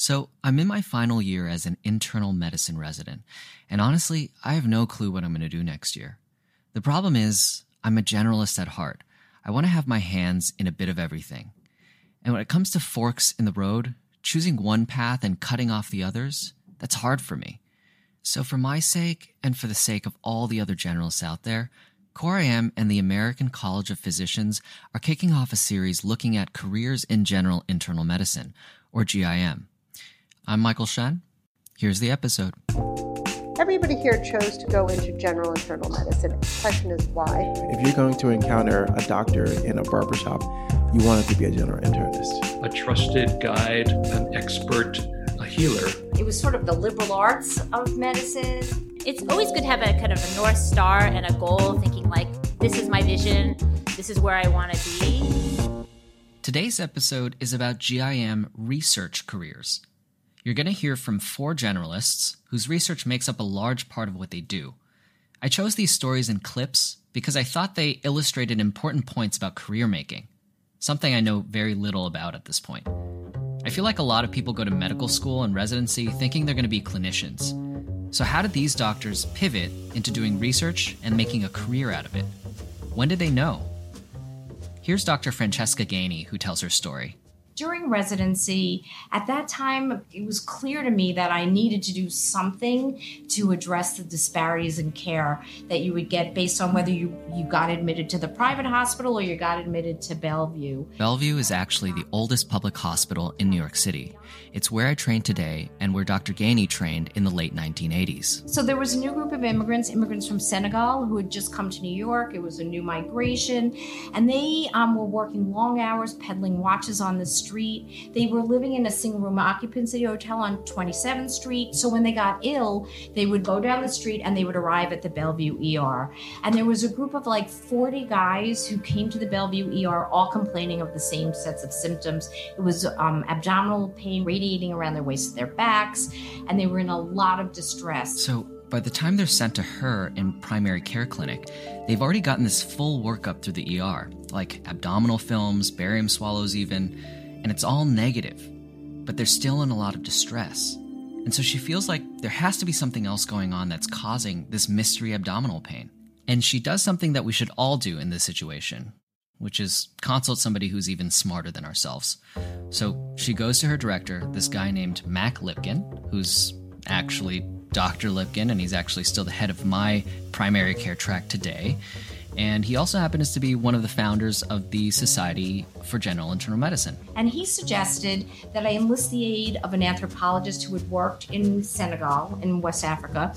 So, I'm in my final year as an internal medicine resident, and honestly, I have no clue what I'm going to do next year. The problem is, I'm a generalist at heart. I want to have my hands in a bit of everything. And when it comes to forks in the road, choosing one path and cutting off the others, that's hard for me. So, for my sake, and for the sake of all the other generalists out there, Core IM and the American College of Physicians are kicking off a series looking at careers in general internal medicine, or GIM. I'm Michael Shen. Here's the episode. Everybody here chose to go into general internal medicine. The question is why? If you're going to encounter a doctor in a barbershop, you want it to be a general internist. A trusted guide, an expert, a healer. It was sort of the liberal arts of medicine. It's always good to have a kind of a north star and a goal, thinking like, this is my vision, this is where I want to be. Today's episode is about GIM research careers. You're going to hear from four generalists whose research makes up a large part of what they do. I chose these stories in clips because I thought they illustrated important points about career making, something I know very little about at this point. I feel like a lot of people go to medical school and residency thinking they're going to be clinicians. So, how did these doctors pivot into doing research and making a career out of it? When did they know? Here's Dr. Francesca Gany, who tells her story during residency, at that time, it was clear to me that I needed to do something to address the disparities in care that you would get based on whether you, you got admitted to the private hospital or you got admitted to Bellevue. Bellevue is actually the oldest public hospital in New York City. It's where I trained today and where Dr. Gany trained in the late 1980s. So there was a new group of immigrants, immigrants from Senegal, who had just come to New York. It was a new migration, and they um, were working long hours, peddling watches on the street Street. They were living in a single room occupancy hotel on 27th Street. So when they got ill, they would go down the street and they would arrive at the Bellevue ER. And there was a group of like 40 guys who came to the Bellevue ER all complaining of the same sets of symptoms. It was um, abdominal pain radiating around their waist waists, their backs, and they were in a lot of distress. So by the time they're sent to her in primary care clinic, they've already gotten this full workup through the ER, like abdominal films, barium swallows, even and it's all negative, but they're still in a lot of distress. And so she feels like there has to be something else going on that's causing this mystery abdominal pain. And she does something that we should all do in this situation, which is consult somebody who's even smarter than ourselves. So she goes to her director, this guy named Mack Lipkin, who's actually Dr. Lipkin, and he's actually still the head of my primary care track today. And he also happens to be one of the founders of the Society for General Internal Medicine. And he suggested that I enlist the aid of an anthropologist who had worked in Senegal, in West Africa,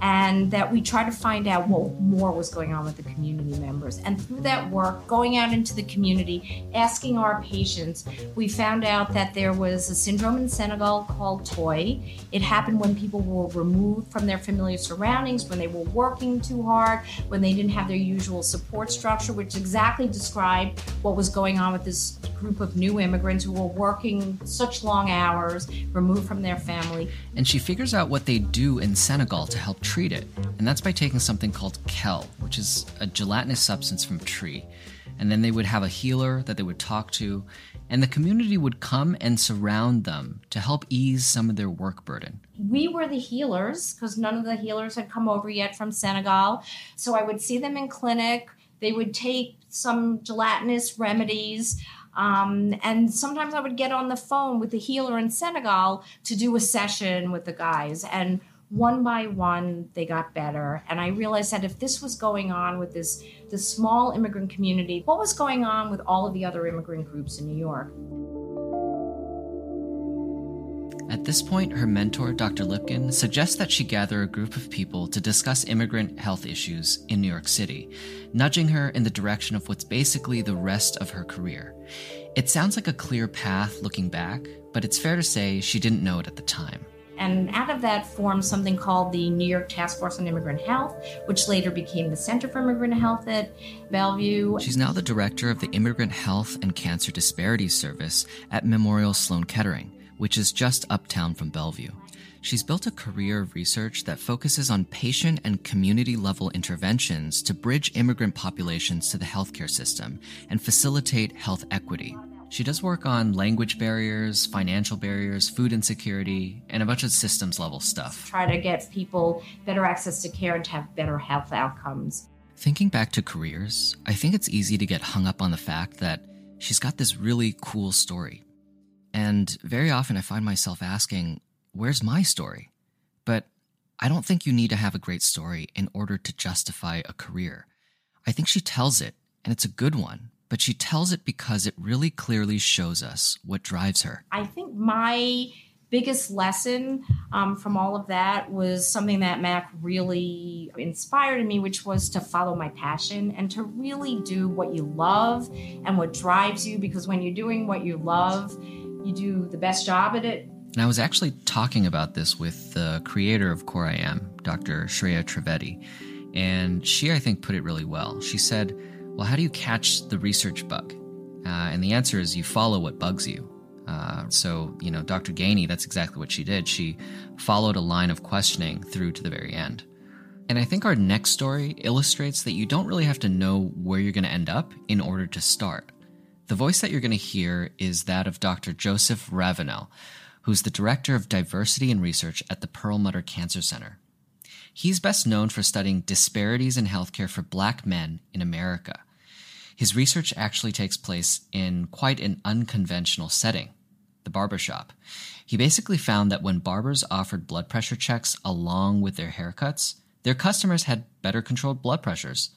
and that we try to find out what more was going on with the community members. And through that work, going out into the community, asking our patients, we found out that there was a syndrome in Senegal called TOI. It happened when people were removed from their familiar surroundings, when they were working too hard, when they didn't have their usual support structure, which exactly described what was going on with this group of new immigrants who were working such long hours, removed from their family. And she figures out what they do in Senegal to help treat it, and that's by taking something called kel, which is a gelatinous substance from tree. And then they would have a healer that they would talk to, and the community would come and surround them to help ease some of their work burden. We were the healers because none of the healers had come over yet from Senegal. So I would see them in clinic. They would take some gelatinous remedies. Um, and sometimes I would get on the phone with the healer in Senegal to do a session with the guys. And one by one they got better and i realized that if this was going on with this this small immigrant community what was going on with all of the other immigrant groups in new york at this point, her mentor, Dr. Lipkin, suggests that she gather a group of people to discuss immigrant health issues in New York City, nudging her in the direction of what's basically the rest of her career. It sounds like a clear path looking back, but it's fair to say she didn't know it at the time. And out of that formed something called the New York Task Force on Immigrant Health, which later became the Center for Immigrant Health at Bellevue. She's now the director of the Immigrant Health and Cancer Disparities Service at Memorial Sloan Kettering, which is just uptown from Bellevue. She's built a career of research that focuses on patient and community level interventions to bridge immigrant populations to the healthcare system and facilitate health equity. She does work on language barriers, financial barriers, food insecurity, and a bunch of systems level stuff. Try to get people better access to care and to have better health outcomes. Thinking back to careers, I think it's easy to get hung up on the fact that she's got this really cool story. And very often I find myself asking, where's my story? But I don't think you need to have a great story in order to justify a career. I think she tells it, and it's a good one, but she tells it because it really clearly shows us what drives her. I think my biggest lesson um, from all of that was something that Mack really inspired in me, which was to follow my passion and to really do what you love and what drives you. Because when you're doing what you love, you do the best job at it. And I was actually talking about this with the creator of Core IM, Dr. Shreya Trivedi. And she, I think, put it really well. She said, Well, how do you catch the research bug? Uh, and the answer is you follow what bugs you. Uh, so, you know, Dr. Gany, that's exactly what she did. She followed a line of questioning through to the very end. And I think our next story illustrates that you don't really have to know where you're going to end up in order to start. The voice that you're going to hear is that of Dr. Joseph Ravenell, who's the Director of Diversity and Research at the Perlmutter Cancer Center. He's best known for studying disparities in healthcare for black men in America. His research actually takes place in quite an unconventional setting the barbershop. He basically found that when barbers offered blood pressure checks along with their haircuts, their customers had better controlled blood pressures.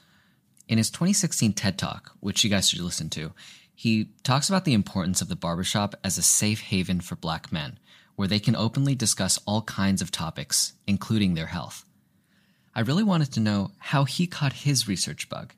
In his 2016 TED Talk, which you guys should listen to, he talks about the importance of the barbershop as a safe haven for black men, where they can openly discuss all kinds of topics, including their health. I really wanted to know how he caught his research bug,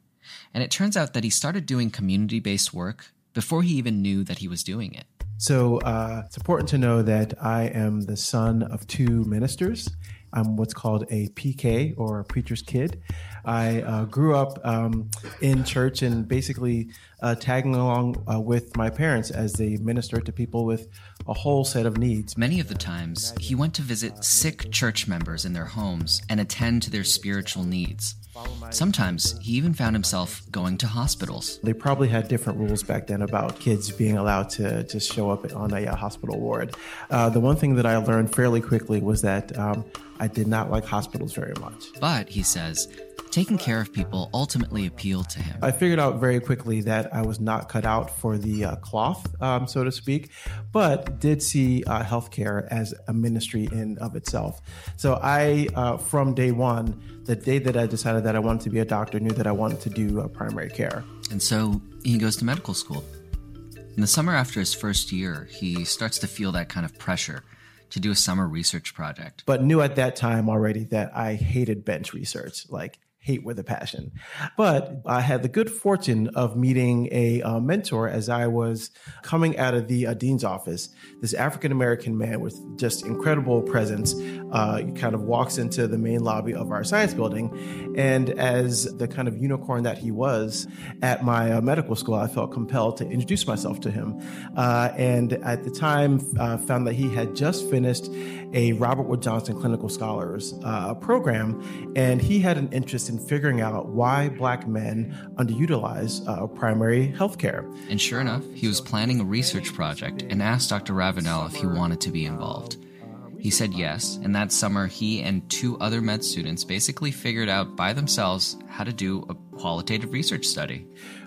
and it turns out that he started doing community based work before he even knew that he was doing it. So uh, it's important to know that I am the son of two ministers. I'm what's called a PK or a preacher's kid. I uh, grew up um, in church and basically uh, tagging along uh, with my parents as they ministered to people with a whole set of needs. Many of the times, he went to visit sick church members in their homes and attend to their spiritual needs. Sometimes he even found himself going to hospitals. They probably had different rules back then about kids being allowed to just show up on a uh, hospital ward. Uh, the one thing that I learned fairly quickly was that um, I did not like hospitals very much. But, he says, taking care of people ultimately appealed to him. I figured out very quickly that I was not cut out for the uh, cloth, um, so to speak, but did see uh, healthcare as a ministry in of itself. So I, uh, from day one, the day that I decided that I wanted to be a doctor, knew that I wanted to do uh, primary care. And so he goes to medical school. In the summer after his first year, he starts to feel that kind of pressure to do a summer research project. But knew at that time already that I hated bench research. Like hate with a passion. But I had the good fortune of meeting a uh, mentor as I was coming out of the uh, dean's office. This African American man with just incredible presence uh, kind of walks into the main lobby of our science building. And as the kind of unicorn that he was at my uh, medical school, I felt compelled to introduce myself to him. Uh, and at the time, uh, found that he had just finished a Robert Wood Johnson Clinical Scholars program, and he had an interest in in figuring out why black men underutilize uh, primary health care. And sure enough, he was planning a research project and asked Dr. Ravenell if he wanted to be involved. He said yes, and that summer he and two other med students basically figured out by themselves how to do a qualitative research study.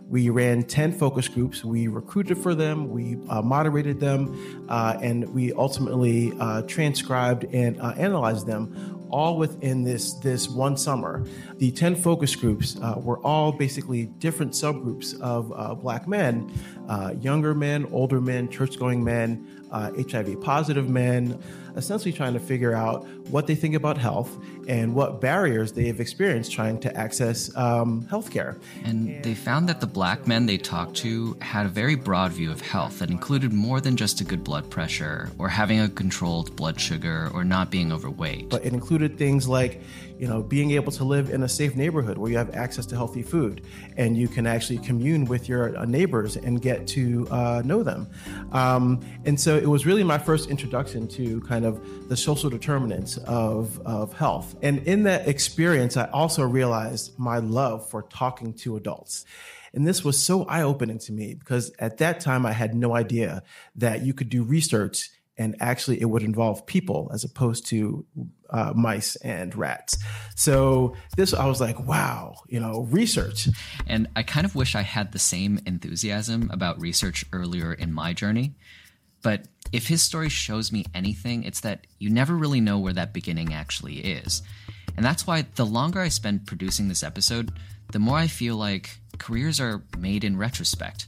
We ran 10 focus groups. We recruited for them, we uh, moderated them, uh, and we ultimately uh, transcribed and uh, analyzed them all within this this one summer. The 10 focus groups uh, were all basically different subgroups of uh, black men, uh, younger men, older men, church going men, HIV uh, positive men, essentially trying to figure out what they think about health and what barriers they have experienced trying to access um, healthcare. And they found that the black men they talked to had a very broad view of health that included more than just a good blood pressure or having a controlled blood sugar or not being overweight. But it included things like, you know, being able to live in a safe neighborhood where you have access to healthy food and you can actually commune with your uh, neighbors and get to uh, know them. Um, and so it was really my first introduction to kind of the social determinants of, of health. And in that experience, I also realized my love for talking to adults. And this was so eye opening to me because at that time I had no idea that you could do research and actually it would involve people as opposed to uh, mice and rats. So this, I was like, wow, you know, research. And I kind of wish I had the same enthusiasm about research earlier in my journey. But if his story shows me anything, it's that you never really know where that beginning actually is. And that's why the longer I spend producing this episode, the more I feel like careers are made in retrospect.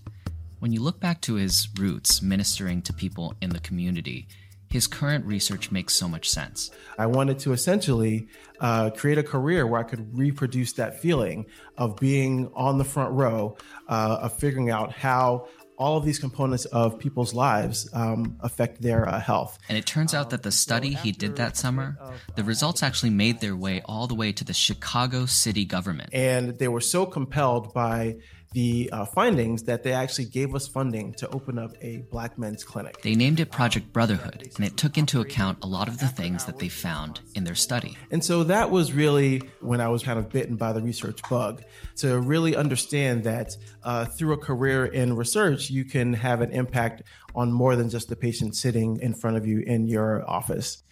When you look back to his roots ministering to people in the community, his current research makes so much sense. I wanted to essentially uh, create a career where I could reproduce that feeling of being on the front row, uh, of figuring out how all of these components of people's lives um, affect their uh, health. And it turns out that the study he did that summer, the results actually made their way all the way to the Chicago city government. And they were so compelled by the uh, findings that they actually gave us funding to open up a black men's clinic. They named it Project Brotherhood, and it took into account a lot of the things that they found in their study. And so that was really when I was kind of bitten by the research bug to really understand that uh, through a career in research, you can have an impact on more than just the patient sitting in front of you in your office.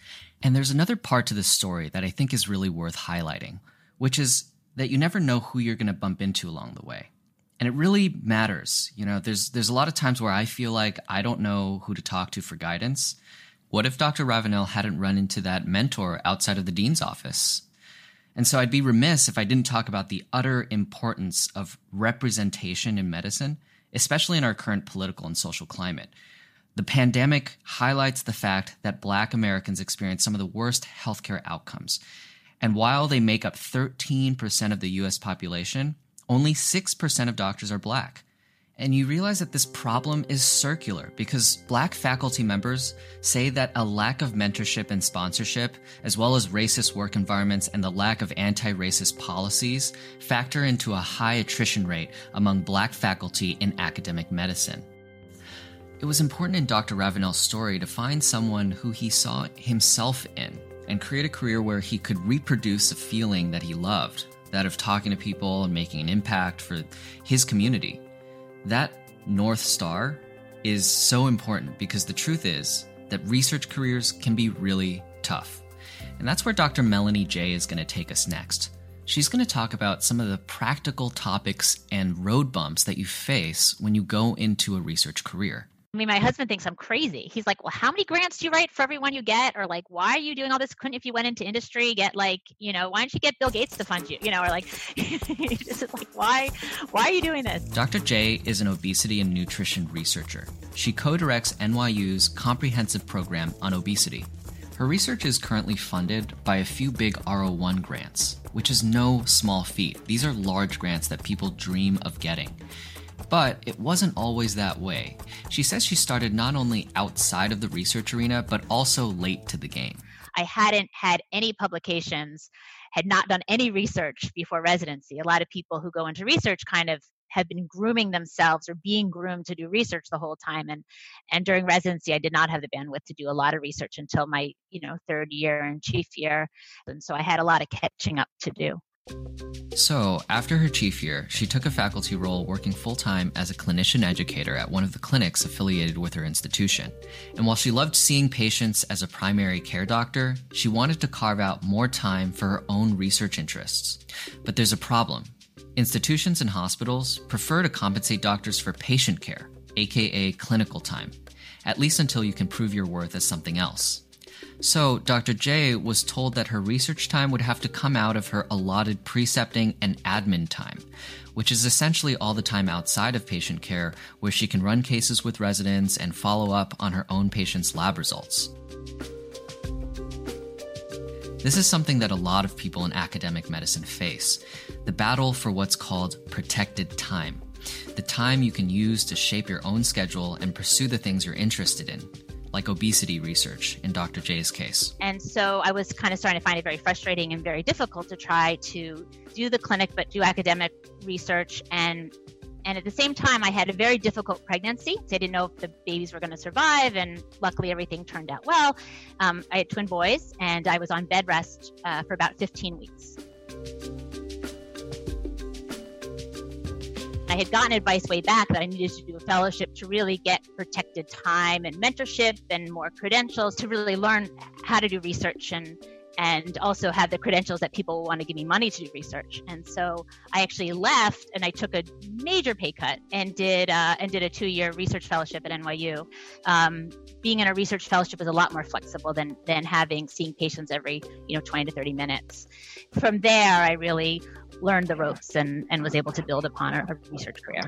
And there's another part to this story that I think is really worth highlighting, which is that you never know who you're going to bump into along the way and it really matters. You know, there's there's a lot of times where I feel like I don't know who to talk to for guidance. What if Dr. Ravenell hadn't run into that mentor outside of the dean's office? And so I'd be remiss if I didn't talk about the utter importance of representation in medicine, especially in our current political and social climate. The pandemic highlights the fact that Black Americans experience some of the worst healthcare outcomes. And while they make up 13% of the US population, only 6% of doctors are black. And you realize that this problem is circular because black faculty members say that a lack of mentorship and sponsorship, as well as racist work environments and the lack of anti racist policies, factor into a high attrition rate among black faculty in academic medicine. It was important in Dr. Ravenell's story to find someone who he saw himself in and create a career where he could reproduce a feeling that he loved that of talking to people and making an impact for his community. That North Star is so important because the truth is that research careers can be really tough. And that's where Dr. Melanie Jay is going to take us next. She's going to talk about some of the practical topics and road bumps that you face when you go into a research career. I mean, my husband thinks I'm crazy. He's like, "Well, how many grants do you write for everyone you get?" Or like, "Why are you doing all this? Couldn't if you went into industry get like, you know, why don't you get Bill Gates to fund you? You know, or like, this is like, why, why are you doing this?" Dr. Jay is an obesity and nutrition researcher. She co-directs NYU's comprehensive program on obesity. Her research is currently funded by a few big R01 grants, which is no small feat. These are large grants that people dream of getting. But it wasn't always that way. She says she started not only outside of the research arena, but also late to the game. I hadn't had any publications, had not done any research before residency. A lot of people who go into research kind of have been grooming themselves or being groomed to do research the whole time and and during residency I did not have the bandwidth to do a lot of research until my you know third year and chief year and so I had a lot of catching up to do. So, after her chief year, she took a faculty role working full time as a clinician educator at one of the clinics affiliated with her institution. And while she loved seeing patients as a primary care doctor, she wanted to carve out more time for her own research interests. But there's a problem. Institutions and hospitals prefer to compensate doctors for patient care, aka clinical time, at least until you can prove your worth as something else. So, Dr. Jay was told that her research time would have to come out of her allotted precepting and admin time, which is essentially all the time outside of patient care where she can run cases with residents and follow up on her own patients' lab results. This is something that a lot of people in academic medicine face the battle for what's called protected time. The time you can use to shape your own schedule and pursue the things you're interested in, like obesity research in Dr. Jay's case. And so I was kind of starting to find it very frustrating and very difficult to try to do the clinic but do academic research and and at the same time, I had a very difficult pregnancy. I didn't know if the babies were going to survive, and luckily everything turned out well. Um, I had twin boys, and I was on bed rest uh, for about 15 weeks. Had gotten advice way back that I needed to do a fellowship to really get protected time and mentorship and more credentials to really learn how to do research and and also have the credentials that people want to give me money to do research. And so I actually left and I took a major pay cut and did uh, and did a two year research fellowship at NYU. Um, being in a research fellowship is a lot more flexible than than having seeing patients every you know 20 to 30 minutes. From there, I really learned the ropes and, and was able to build upon a, a research career.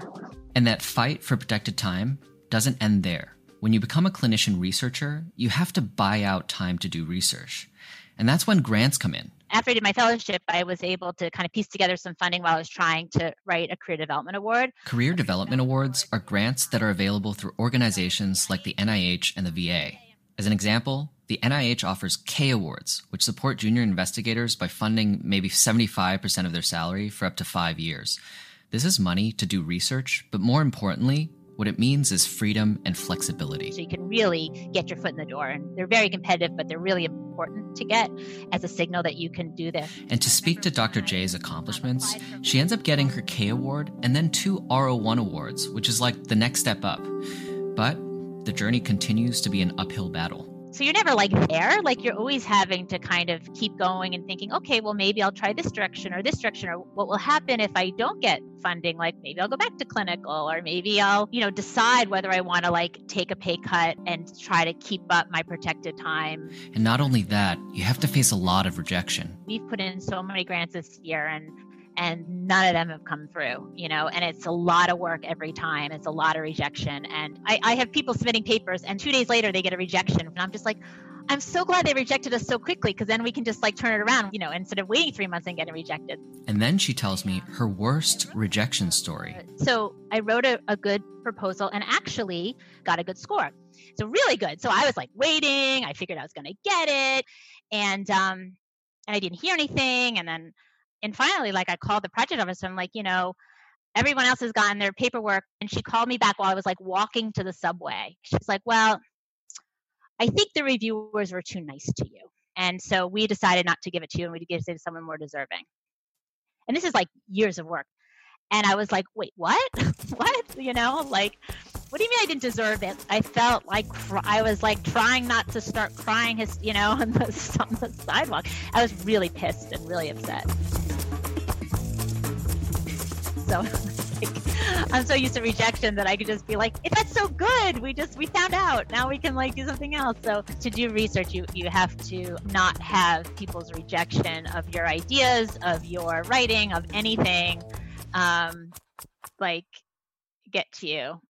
And that fight for protected time doesn't end there. When you become a clinician researcher, you have to buy out time to do research. And that's when grants come in. After I did my fellowship, I was able to kind of piece together some funding while I was trying to write a career development award. Career development awards are grants that are available through organizations like the NIH and the VA. As an example, the NIH offers K Awards, which support junior investigators by funding maybe 75% of their salary for up to five years. This is money to do research, but more importantly, what it means is freedom and flexibility. So you can really get your foot in the door. And they're very competitive, but they're really important to get as a signal that you can do this. And to speak to Dr. Jay's accomplishments, she ends up getting her K Award and then two R01 awards, which is like the next step up. But the journey continues to be an uphill battle. So you're never like there. Like you're always having to kind of keep going and thinking, okay, well, maybe I'll try this direction or this direction, or what will happen if I don't get funding? Like maybe I'll go back to clinical, or maybe I'll, you know, decide whether I want to like take a pay cut and try to keep up my protected time. And not only that, you have to face a lot of rejection. We've put in so many grants this year and and none of them have come through you know and it's a lot of work every time. It's a lot of rejection. And I, I have people submitting papers and two days later they get a rejection. And i'm just like i'm so glad they rejected us so quickly because then we can just like turn it around you know instead of waiting three months and getting rejected. And then she tells me her worst rejection story. so i wrote a, a good proposal and actually got a good score. So really good. So i was like waiting. I figured i was going to get it. And um and i didn't hear anything. And then and finally, like I called the project office. I'm like, you know, everyone else has gotten their paperwork. And she called me back while I was like walking to the subway. She's like, well, I think the reviewers were too nice to you. And so we decided not to give it to you and we give it to someone more deserving. And this is like years of work. And I was like, wait, what? what? You know, like, what do you mean I didn't deserve it? I felt like cr- I was like trying not to start crying, his, you know, on the, on the sidewalk. I was really pissed and really upset. So like, I'm so used to rejection that I could just be like, if that's so good, we just we found out. Now we can like do something else. So to do research, you you have to not have people's rejection of your ideas, of your writing, of anything, um, like get to you.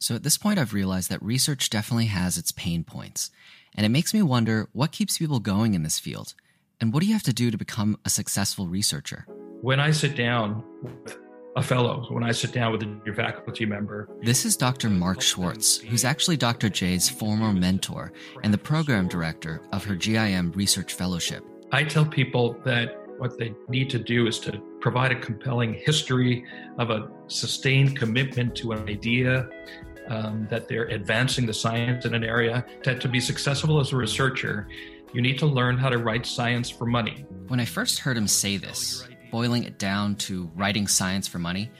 So at this point, I've realized that research definitely has its pain points. And it makes me wonder what keeps people going in this field? And what do you have to do to become a successful researcher? When I sit down with a fellow, when I sit down with your faculty member, This is Dr. Mark Schwartz, who's actually Dr. Jay's former mentor and the program director of her GIM Research Fellowship. I tell people that what they need to do is to provide a compelling history of a sustained commitment to an idea, um, that they're advancing the science in an area. That to be successful as a researcher, you need to learn how to write science for money. When I first heard him say this, boiling it down to writing science for money,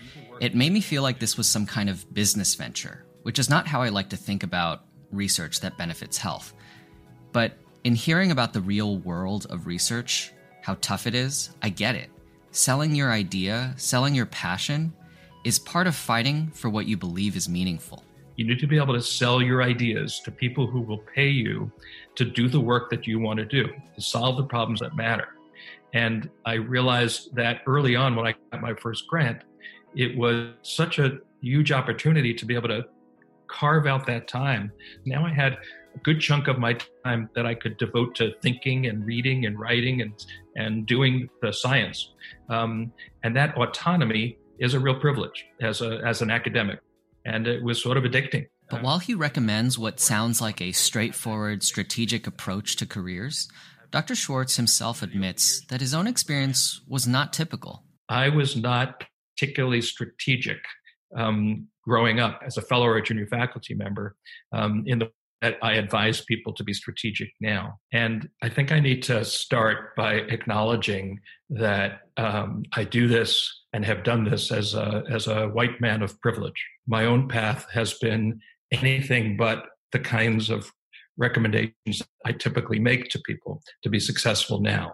it made me feel like this was some kind of business venture, which is not how I like to think about research that benefits health. But in hearing about the real world of research, how tough it is, I get it. Selling your idea, selling your passion, is part of fighting for what you believe is meaningful. You need to be able to sell your ideas to people who will pay you to do the work that you want to do, to solve the problems that matter. And I realized that early on when I got my first grant, it was such a huge opportunity to be able to carve out that time. Now I had a good chunk of my time that I could devote to thinking and reading and writing and, and doing the science. Um, and that autonomy is a real privilege as, a, as an academic. And it was sort of addicting. But while he recommends what sounds like a straightforward strategic approach to careers, Dr. Schwartz himself admits that his own experience was not typical. I was not particularly strategic um, growing up as a fellow or a junior faculty member um, in the I advise people to be strategic now. And I think I need to start by acknowledging that um, I do this and have done this as a, as a white man of privilege. My own path has been anything but the kinds of recommendations I typically make to people to be successful now.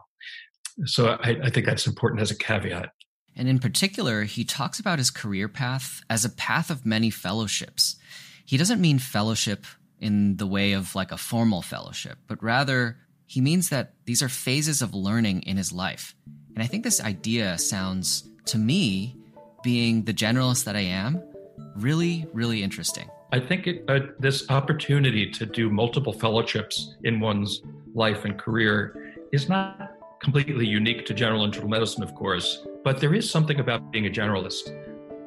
So I, I think that's important as a caveat. And in particular, he talks about his career path as a path of many fellowships. He doesn't mean fellowship in the way of like a formal fellowship, but rather he means that these are phases of learning in his life. And I think this idea sounds, to me, being the generalist that I am, really, really interesting. I think it, uh, this opportunity to do multiple fellowships in one's life and career is not completely unique to general internal medicine, of course, but there is something about being a generalist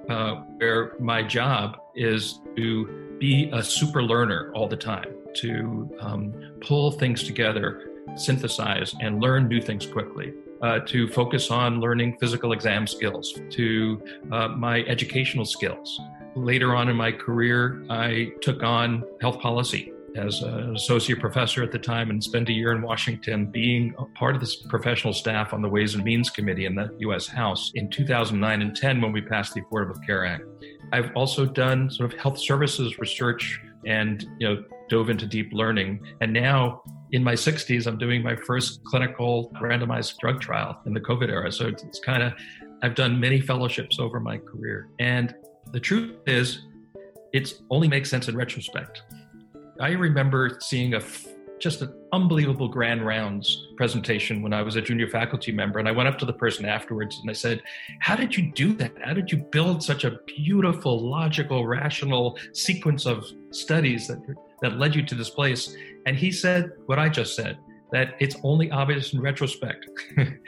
uh, where my job is to be a super learner all the time, to um, pull things together, synthesize, and learn new things quickly. Uh, to focus on learning physical exam skills, to uh, my educational skills. Later on in my career, I took on health policy as an associate professor at the time and spent a year in Washington being a part of this professional staff on the Ways and Means Committee in the U.S. House in 2009 and 10 when we passed the Affordable Care Act. I've also done sort of health services research and you know dove into deep learning. And now in my 60s, I'm doing my first clinical randomized drug trial in the COVID era. So it's, it's kind of I've done many fellowships over my career, and the truth is, it only makes sense in retrospect. I remember seeing a just an unbelievable grand rounds presentation when I was a junior faculty member. And I went up to the person afterwards and I said, How did you do that? How did you build such a beautiful, logical, rational sequence of studies that, that led you to this place? And he said what I just said that it's only obvious in retrospect.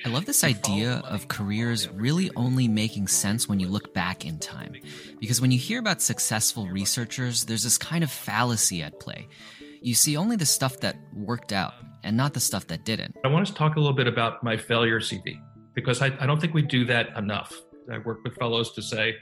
I love this idea of careers really only making sense when you look back in time. Because when you hear about successful researchers, there's this kind of fallacy at play. You see only the stuff that worked out and not the stuff that didn't. I want to talk a little bit about my failure CV because I, I don't think we do that enough. I work with fellows to say,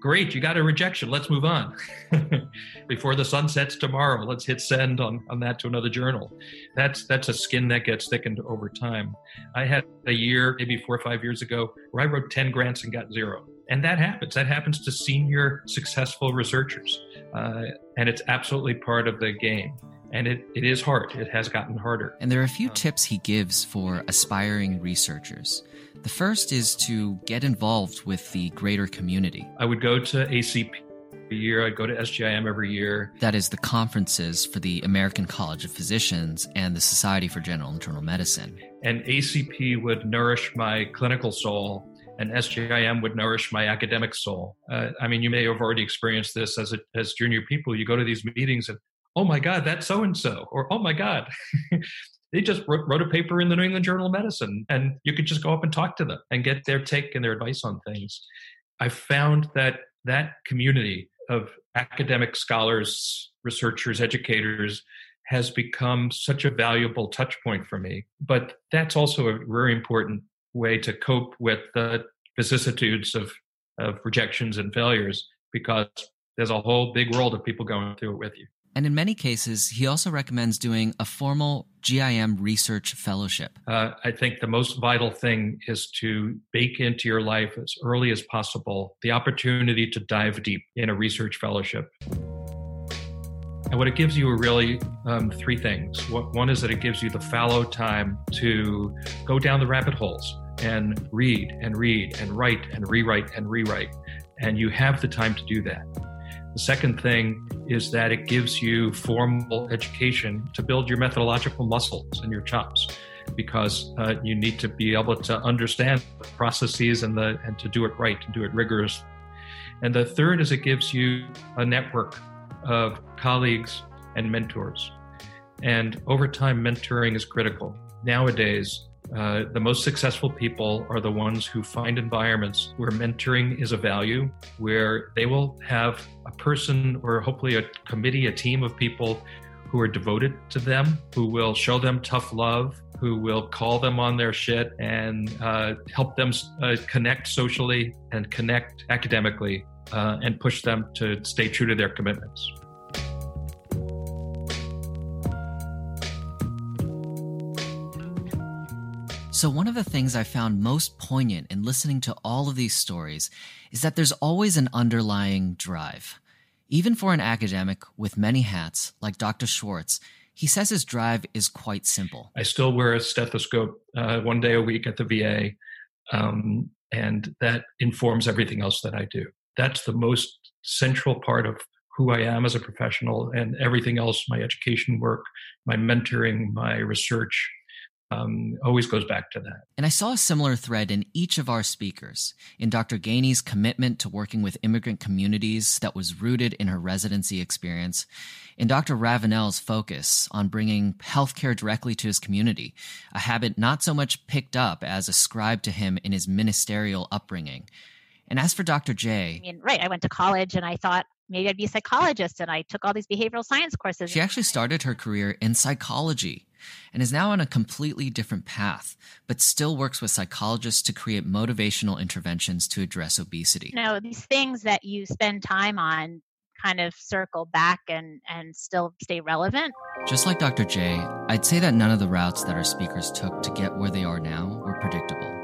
great you got a rejection. Let's move on. Before the sun sets tomorrow let's hit send on, on that to another journal. That's that's a skin that gets thickened over time. I had a year maybe four or five years ago where i wrote 10 grants and got zero. And that happens. That happens to senior successful researchers. Uh, and it's absolutely part of the game. And it, it is hard. It has gotten harder. And there are a few tips he gives for aspiring researchers the first is to get involved with the greater community. I would go to ACP every year. I'd go to SGIM every year. That is the conferences for the American College of Physicians and the Society for General Internal Medicine. And ACP would nourish my clinical soul and SGIM would nourish my academic soul. Uh, I mean, you may have already experienced this as a, as junior people. You go to these meetings and, oh my God, that's so and so, or oh my God, they just wrote, wrote, a paper in the New England Journal of Medicine, and you could just go up and talk to them and get their take and their advice on things. I found that that community of academic scholars, researchers, educators has become such a valuable touch point for me. But that's also a very important way to cope with the vicissitudes of, of rejections and failures because there's a whole big world of people going through it with you. And in many cases, he also recommends doing a formal GIM research fellowship. Uh, I think the most vital thing is to bake into your life as early as possible the opportunity to dive deep in a research fellowship. And what it gives you are really um, three things. One is that it gives you the fallow time to go down the rabbit holes and read and read and write and rewrite and rewrite. And you have the time to do that. The second thing is that it gives you formal education to build your methodological muscles and your chops because uh, you need to be able to understand the processes and the and to do it right and do it rigorously. And the third is it gives you a network of colleagues and mentors. And over time, mentoring is critical. Nowadays, Uh, the most successful people are the ones who find environments where mentoring is a value, where they will have a person or hopefully a committee, a team of people who are devoted to them, who will show them tough love, who will call them on their shit and uh, help them uh, connect socially and connect academically uh, and push them to stay true to their commitments. So, one of the things I found most poignant in listening to all of these stories is that there's always an underlying drive. Even for an academic with many hats, like Dr. Schwartz, he says his drive is quite simple. I still wear a stethoscope uh, one day a week at the VA, um, and that informs everything else that I do. That's the most central part of who I am as a professional, and everything else my education work, my mentoring, my research, um, always goes back to that. And I saw a similar thread in each of our speakers. In Dr. Gany's commitment to working with immigrant communities that was rooted in her residency experience, in Dr. Ravenell's focus on bringing healthcare directly to his community, a habit not so much picked up as ascribed to him in his ministerial upbringing. And as for Dr. Jay, I mean, right, I went to college and I thought maybe I'd be a psychologist and I took all these behavioral science courses. She actually started her career in psychology and is now on a completely different path, but still works with psychologists to create motivational interventions to address obesity. You know, these things that you spend time on kind of circle back and, and still stay relevant. Just like Dr. Jay, I'd say that none of the routes that our speakers took to get where they are now were predictable.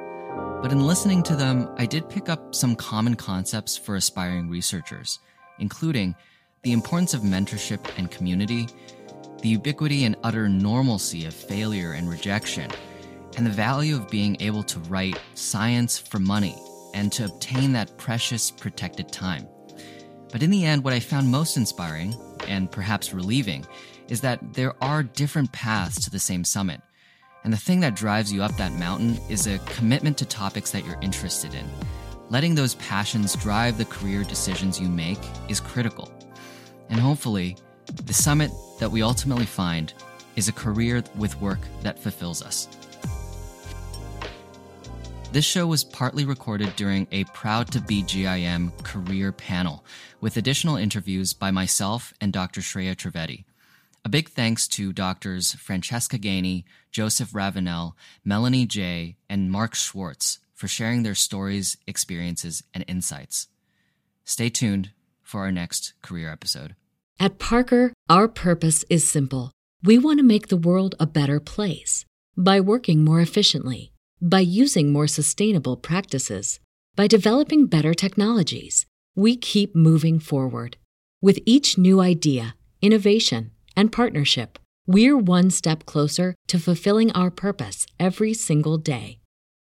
But in listening to them, I did pick up some common concepts for aspiring researchers, including the importance of mentorship and community, the ubiquity and utter normalcy of failure and rejection, and the value of being able to write science for money and to obtain that precious protected time. But in the end, what I found most inspiring, and perhaps relieving, is that there are different paths to the same summit. And the thing that drives you up that mountain is a commitment to topics that you're interested in. Letting those passions drive the career decisions you make is critical. And hopefully, the summit that we ultimately find is a career with work that fulfills us. This show was partly recorded during a Proud to be GIM career panel with additional interviews by myself and Dr. Shreya Trivedi. A big thanks to doctors Francesca Gany, Joseph Ravenell, Melanie Jay., and Mark Schwartz for sharing their stories, experiences, and insights. Stay tuned for our next career episode. At Parker, our purpose is simple. We want to make the world a better place by working more efficiently, by using more sustainable practices, by developing better technologies. We keep moving forward. With each new idea, innovation, and partnership, we're one step closer to fulfilling our purpose every single day.